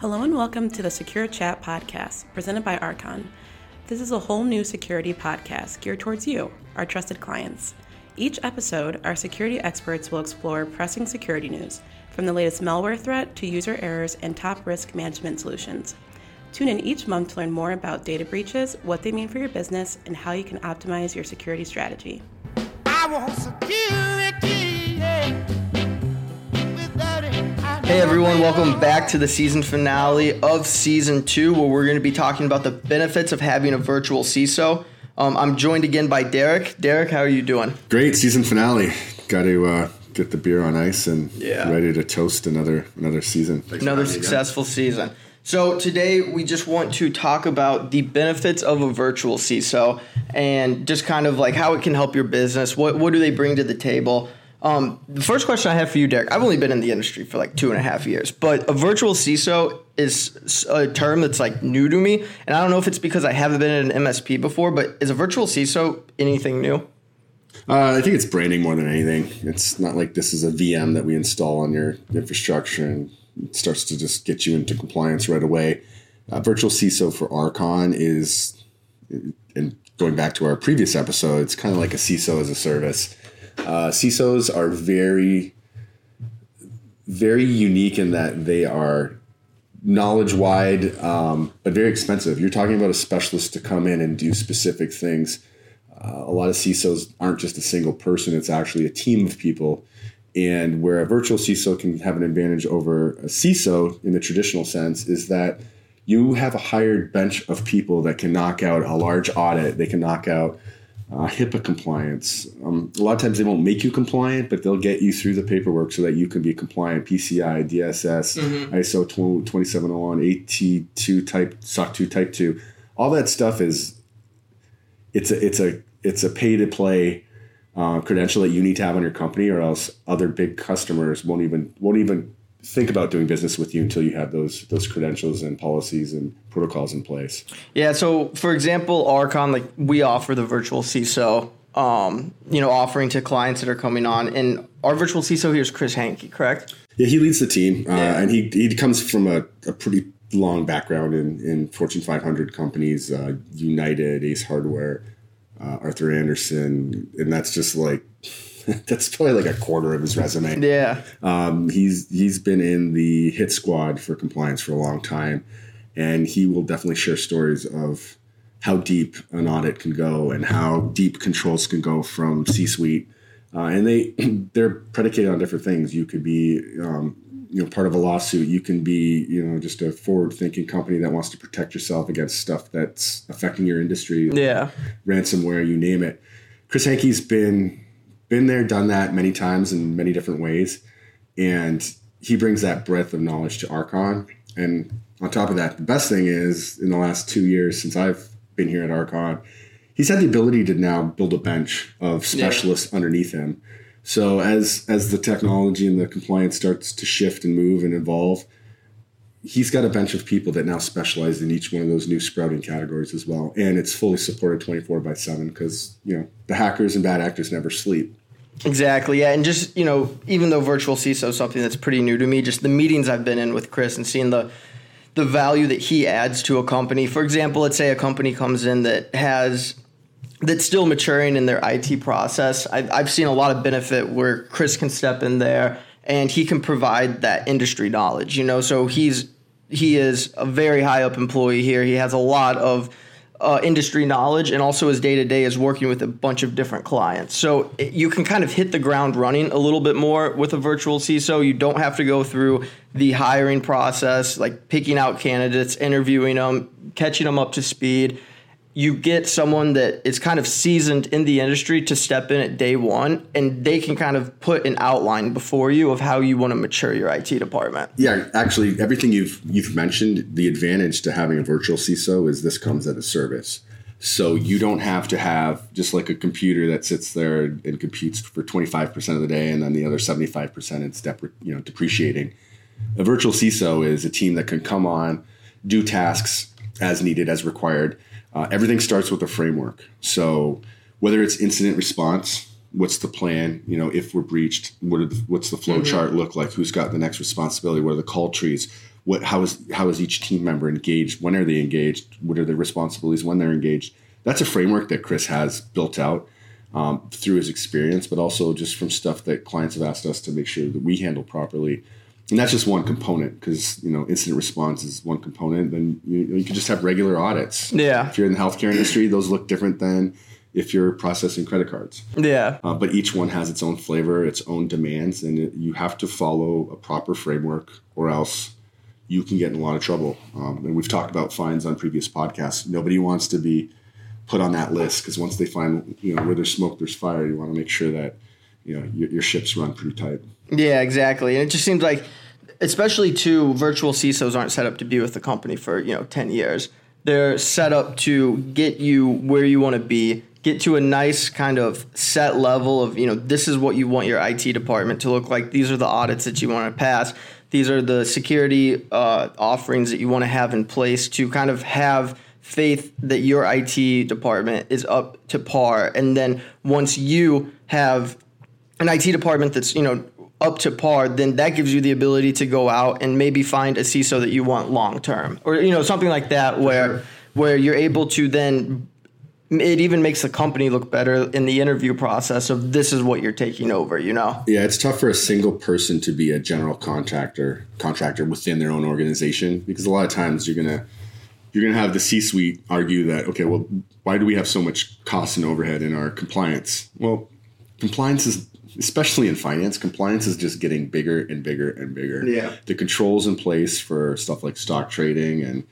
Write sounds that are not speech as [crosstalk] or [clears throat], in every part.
Hello and welcome to the Secure Chat podcast presented by Archon. This is a whole new security podcast geared towards you, our trusted clients. Each episode, our security experts will explore pressing security news, from the latest malware threat to user errors and top risk management solutions. Tune in each month to learn more about data breaches, what they mean for your business, and how you can optimize your security strategy. Hey everyone, welcome back to the season finale of season two, where we're going to be talking about the benefits of having a virtual CISO. Um, I'm joined again by Derek. Derek, how are you doing? Great season finale. Got to uh, get the beer on ice and Yeah. ready to toast another another season. Thanks Another having me again. successful season. So today we just want to talk about the benefits of a virtual CISO and just kind of like how it can help your business. What what do they bring to the table? Um, the first question I have for you, Derek. I've only been in the industry for like two and a half years, but a virtual CISO is a term that's like new to me, and I don't know if it's because I haven't been in an MSP before. But is a virtual CISO anything new? Uh, I think it's branding more than anything. It's not like this is a VM that we install on your infrastructure and it starts to just get you into compliance right away. Uh, virtual CISO for Archon is, and going back to our previous episode, it's kind of like a CISO as a service. Uh, CISOs are very, very unique in that they are knowledge wide, um, but very expensive. You're talking about a specialist to come in and do specific things. Uh, a lot of CISOs aren't just a single person, it's actually a team of people. And where a virtual CISO can have an advantage over a CISO in the traditional sense is that you have a hired bench of people that can knock out a large audit, they can knock out uh, HIPAA compliance. Um, a lot of times they won't make you compliant, but they'll get you through the paperwork so that you can be compliant. PCI, DSS, ISO 20- 2701, AT2 type, SOC 2 type 2. All that stuff is it's a it's a it's a pay to play uh, credential that you need to have on your company, or else other big customers won't even won't even think about doing business with you until you have those those credentials and policies and protocols in place. Yeah. So, for example, Archon, like we offer the virtual CISO, um, you know, offering to clients that are coming on, and our virtual CISO here is Chris Hankey, correct? Yeah, he leads the team, uh, Yeah. and he he comes from a, a pretty long background in, in Fortune 500 companies, uh, United, Ace Hardware, uh, Arthur Andersen, and that's just like [laughs] that's probably like a quarter of his resume. Yeah. Um, he's he's been in the hit squad for compliance for a long time, and he will definitely share stories of how deep an audit can go and how deep controls can go from C-suite. Uh, and they [clears throat] they're predicated on different things. You could be um, you know part of a lawsuit. You can be you know just a forward-thinking company that wants to protect yourself against stuff that's affecting your industry Yeah. ransomware, you name it. Chris Hankey's been been there, done that many times in many different ways, and he brings that breadth of knowledge to Archon. And on top of that, the best thing is in the last two years since I've been here at Archon, he's had the ability to now build a bench of specialists underneath him. So as as the technology and the compliance starts to shift and move and evolve, he's got a bench of people that now specialize in each one of those new sprouting categories as well and it's fully supported 24 by 7 because you know the hackers and bad actors never sleep Exactly. Yeah. And just, you know, even though virtual CISO is something that's pretty new to me, just the meetings I've been in with Chris and seeing the the value that he adds to a company. For example, let's say a company comes in that has that's still maturing in their IT process. I've, I've seen a lot of benefit where Chris can step in there and he can provide that industry knowledge. You know, so he's he is a very high up employee here. He has a lot of uh, industry knowledge, and also his day to day is working with a bunch of different clients. So it, you can kind of hit the ground running a little bit more with a virtual CISO. You don't have to go through the hiring process, like picking out candidates, interviewing them, catching them up to speed. You get someone that is kind of seasoned in the industry to step in at day one, and they can kind of put an outline before you of how you want to mature your IT department. yeah actually everything you've you've mentioned the advantage to having a virtual ciso is this comes as a service so you don't have to have just like a computer that sits there and computes for 25% of the day and then the other 75% it's depre- you know depreciating a virtual CISO is a team that can come on, do tasks as needed, as required. Uh, everything starts with a framework. So whether it's incident response, what's the plan? You know, if we're breached, what the, what's the flow chart look like? Who's got the next responsibility? What are the call trees? what how is how is each team member engaged? When are they engaged? What are their responsibilities when they're engaged? That's a framework that Chris has built out um, through his experience, but also just from stuff that clients have asked us to make sure that we handle properly. And that's just one component because you know incident response is one component. Then you, you can just have regular audits. Yeah. If you're in the healthcare industry, those look different than if you're processing credit cards. Yeah. Uh, but each one has its own flavor, its own demands, and it, you have to follow a proper framework, or else you can get in a lot of trouble. Um, and we've talked about fines on previous podcasts. Nobody wants to be put on that list because once they find you know where there's smoke, there's fire. You want to make sure that you know your, your ships run pretty tight. Yeah, exactly. And it just seems like, especially too, virtual CISOs aren't set up to be with the company for you know ten years. They're set up to get you where you want to be, get to a nice kind of set level of you know this is what you want your IT department to look like. These are the audits that you want to pass. These are the security uh, offerings that you want to have in place to kind of have faith that your IT department is up to par. And then once you have an IT department that's you know up to par, then that gives you the ability to go out and maybe find a CISO that you want long term, or you know something like that, where where you're able to then it even makes the company look better in the interview process of this is what you're taking over, you know. Yeah, it's tough for a single person to be a general contractor contractor within their own organization because a lot of times you're gonna you're gonna have the C-suite argue that okay, well, why do we have so much cost and overhead in our compliance? Well, compliance is especially in finance, compliance is just getting bigger and bigger and bigger. Yeah. The controls in place for stuff like stock trading and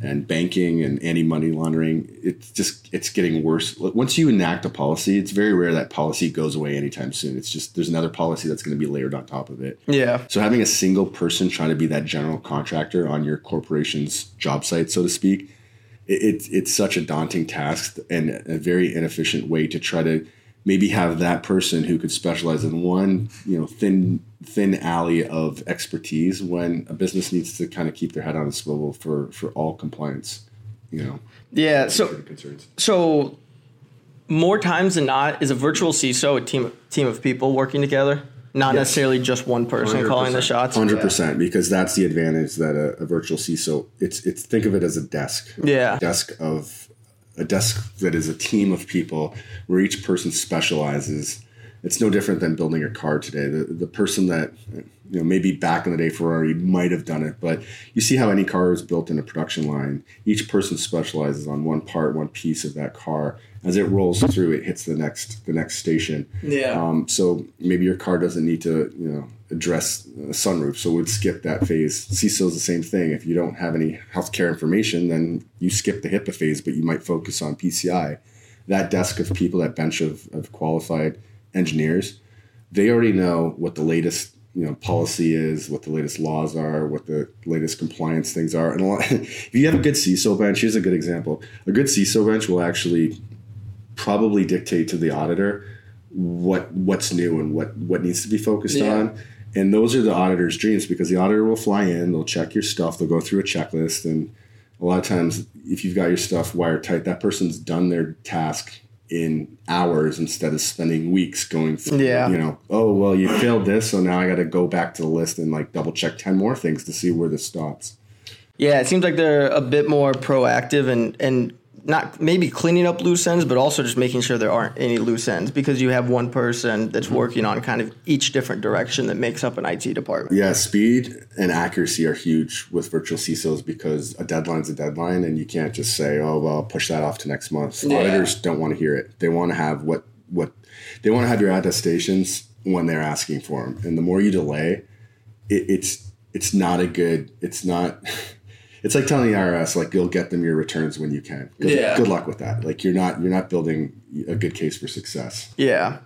and banking and anti money laundering, it's just it's getting worse. Once you enact a policy, it's very rare that policy goes away anytime soon. It's just there's another policy that's going to be layered on top of it. Yeah. So having a single person trying to be that general contractor on your corporation's job site, so to speak, it, it's it's such a daunting task and a very inefficient way to try to maybe have that person who could specialize in one you know thin thin alley of expertise when a business needs to kind of keep their head on a swivel for for all compliance you know Yeah. So concerns so more times than not is a virtual CISO a team team of people working together, not Yes. necessarily just one person calling the shots. Hundred percent, because that's the advantage that a, a virtual CISO. It's it's think of it as a desk. Yeah. A desk of a desk that is a team of people where each person specializes. It's no different than building a car today. The the person that you know maybe back in the day Ferrari might have done it, but you see how any car is built in a production line. Each person specializes on one part, one piece of that car. As it rolls through, it hits the next the next station. Yeah. Um, so maybe your car doesn't need to, you know, address a sunroof, so we'd skip that phase. CISO is the same thing. If you don't have any healthcare information, then you skip the HIPAA phase, but you might focus on PCI. That desk of people, that bench of, of qualified engineers, they already know what the latest you know policy is, what the latest laws are, what the latest compliance things are. And a lot, [laughs] if you have a good CISO bench, here's a good example. A good CISO bench will actually probably dictate to the auditor what what's new and what what needs to be focused Yeah. on. And those are the auditor's dreams because the auditor will fly in, they'll check your stuff, they'll go through a checklist, and a lot of times if you've got your stuff wired tight, that person's done their task in hours instead of spending weeks going through Yeah. you know, oh well you failed this, so now I gotta go back to the list and like double check ten more things to see where this stops. Yeah, it seems like they're a bit more proactive and and not maybe cleaning up loose ends, but also just making sure there aren't any loose ends because you have one person that's mm-hmm. working on kind of each different direction that makes up an IT department. Yeah, speed and accuracy are huge with virtual CISOs because a deadline's a deadline, and you can't just say, "Oh, well, push that off to next month." Yeah. Auditors don't want to hear it. They want to have what what they want to have your attestations when they're asking for them, and the more you delay, it, it's it's not a good. It's not. [laughs] It's like telling the IRS like you'll get them your returns when you can. Good, Yeah. good luck with that. Like you're not you're not building a good case for success. Yeah.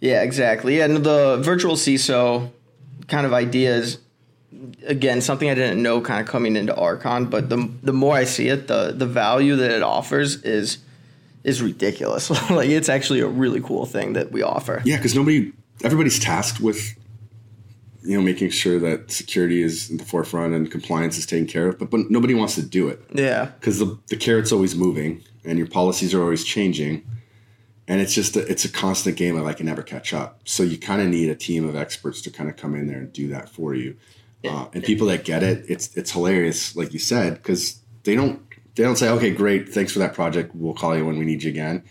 Yeah, exactly. Yeah, and the virtual CISO kind of idea is again something I didn't know kind of coming into Archon, but the the more I see it, the the value that it offers is is ridiculous. [laughs] like it's actually a really cool thing that we offer. Yeah, because nobody, everybody's tasked with, you know, making sure that security is in the forefront and compliance is taken care of, but, but nobody wants to do it Yeah. because the, the carrot's always moving and your policies are always changing. And it's just, a, it's a constant game of I can never catch up. So you kind of need a team of experts to kind of come in there and do that for you. Uh, and people that get it, it's it's hilarious, like you said, because they don't they don't say, okay, great, thanks for that project. We'll call you when we need you again.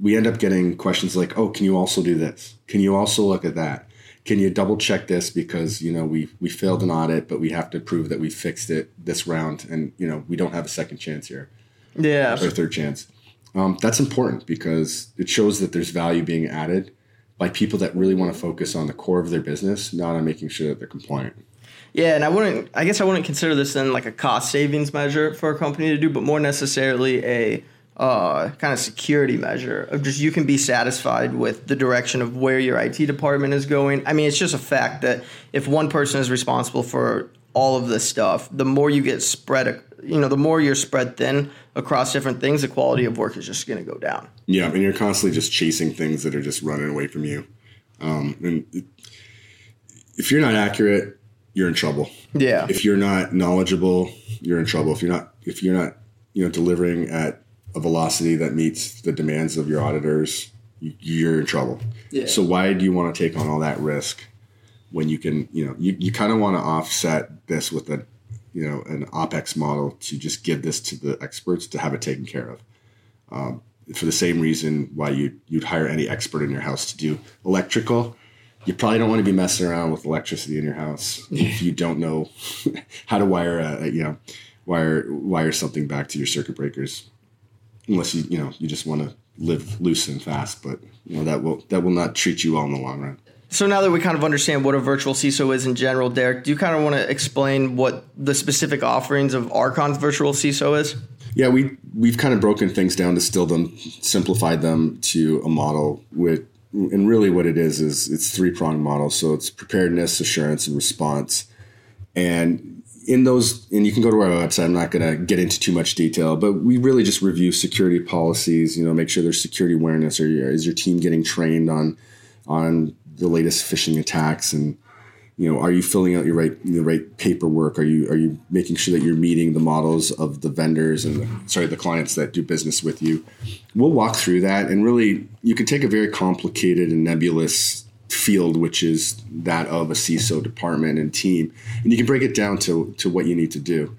We end up getting questions like, oh, can you also do this? Can you also look at that? Can you double check this because you know we we failed an audit, but we have to prove that we fixed it this round, and you know we don't have a second chance here Yeah. or third chance. Um, that's important because it shows that there's value being added by people that really want to focus on the core of their business, not on making sure that they're compliant. Yeah, and I wouldn't. I guess I wouldn't consider this then like a cost savings measure for a company to do, but more necessarily a uh, kind of security measure of just you can be satisfied with the direction of where your IT department is going. I mean, it's just a fact that if one person is responsible for all of this stuff, the more you get spread, you know, the more you're spread thin across different things, the quality of work is just going to go down. Yeah, and you're constantly just chasing things that are just running away from you. Um, and if you're not accurate, you're in trouble. Yeah. If you're not knowledgeable, you're in trouble. If you're not, if you're not, you know, delivering at a velocity that meets the demands of your auditors, you- you're in trouble. Yeah. So why do you want to take on all that risk when you can, you know, you, you kind of want to offset this with a, you know, an OPEX model to just give this to the experts to have it taken care of Um, for the same reason why you you'd hire any expert in your house to do electrical. You probably don't want to be messing around with electricity in your house [laughs] if you don't know [laughs] how to wire a, you know wire wire something back to your circuit breakers. Unless you you know you just want to live loose and fast, but you know that will that will not treat you well in the long run. So now that we kind of understand what a virtual CISO is in general, Derek, do you kind of want to explain what the specific offerings of Archon's virtual CISO is? Yeah, we we've kind of broken things down, distilled them, simplified them to a model with and really what it is is it's three pronged model. So it's preparedness, assurance, and response. And in those, and you can go to our website. I'm not going to get into too much detail, but we really just review security policies. You know, make sure there's security awareness. Or is your team getting trained on on the latest phishing attacks and you know, are you filling out your right the right paperwork? Are you are you making sure that you're meeting the models of the vendors and the, sorry the clients that do business with you? We'll walk through that, and really, you can take a very complicated and nebulous field, which is that of a CISO department and team, and you can break it down to to what you need to do,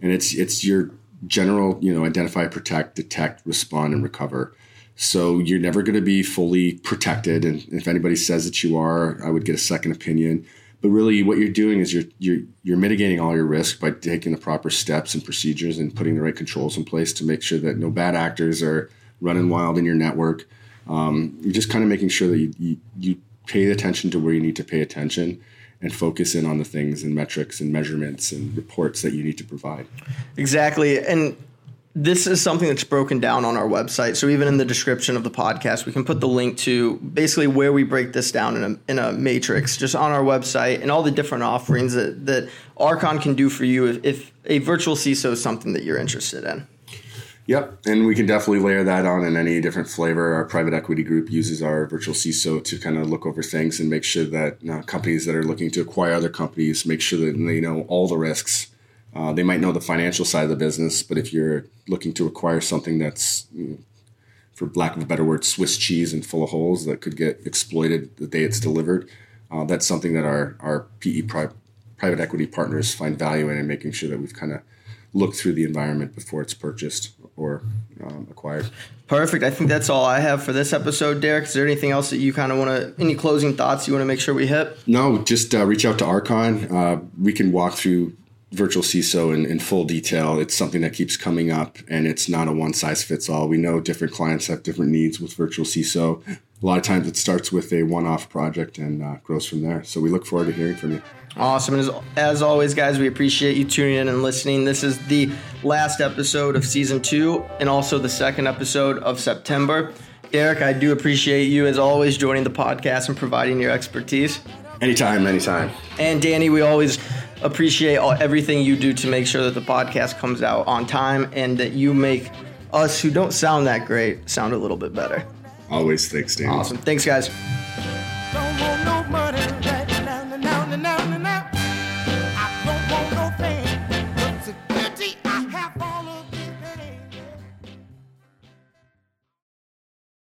and it's it's your general you know identify, protect, detect, respond, and recover. So you're never going to be fully protected, and if anybody says that you are, I would get a second opinion but really what you're doing is you're you're you're mitigating all your risk by taking the proper steps and procedures and putting the right controls in place to make sure that no bad actors are running wild in your network. Um, you're just kind of making sure that you, you you pay attention to where you need to pay attention and focus in on the things and metrics and measurements and reports that you need to provide. Exactly. And this is something that's broken down on our website. So even in the description of the podcast, we can put the link to basically where we break this down in a, in a matrix just on our website and all the different offerings that, that Archon can do for you if, if a virtual CISO is something that you're interested in. Yep, and we can definitely layer that on in any different flavor. Our private equity group uses our virtual CISO to kind of look over things and make sure that uh, companies that are looking to acquire other companies make sure that they know all the risks. Uh, they might know the financial side of the business, but if you're looking to acquire something that's, for lack of a better word, Swiss cheese and full of holes that could get exploited the day it's delivered, uh, that's something that our our PE pri- private equity partners find value in, and making sure that we've kind of looked through the environment before it's purchased or um, acquired. Perfect. I think that's all I have for this episode, Derek. Is there anything else that you kind of want to, any closing thoughts you want to make sure we hit? No, just uh, reach out to Archon. Uh, we can walk through virtual CISO in, in full detail. It's something that keeps coming up, and it's not a one size fits all. We know different clients have different needs with virtual CISO. A lot of times it starts with a one off project and uh, grows from there. So we look forward to hearing from you. Awesome. As, as always, guys, we appreciate you tuning in and listening. This is the last episode of season two and also the second episode of September. Derek, I do appreciate you, as always, joining the podcast and providing your expertise. Anytime, anytime. And Danny, we always appreciate all, everything you do to make sure that the podcast comes out on time and that you make us who don't sound that great sound a little bit better. Always thanks, Danny. Awesome. Thanks, guys.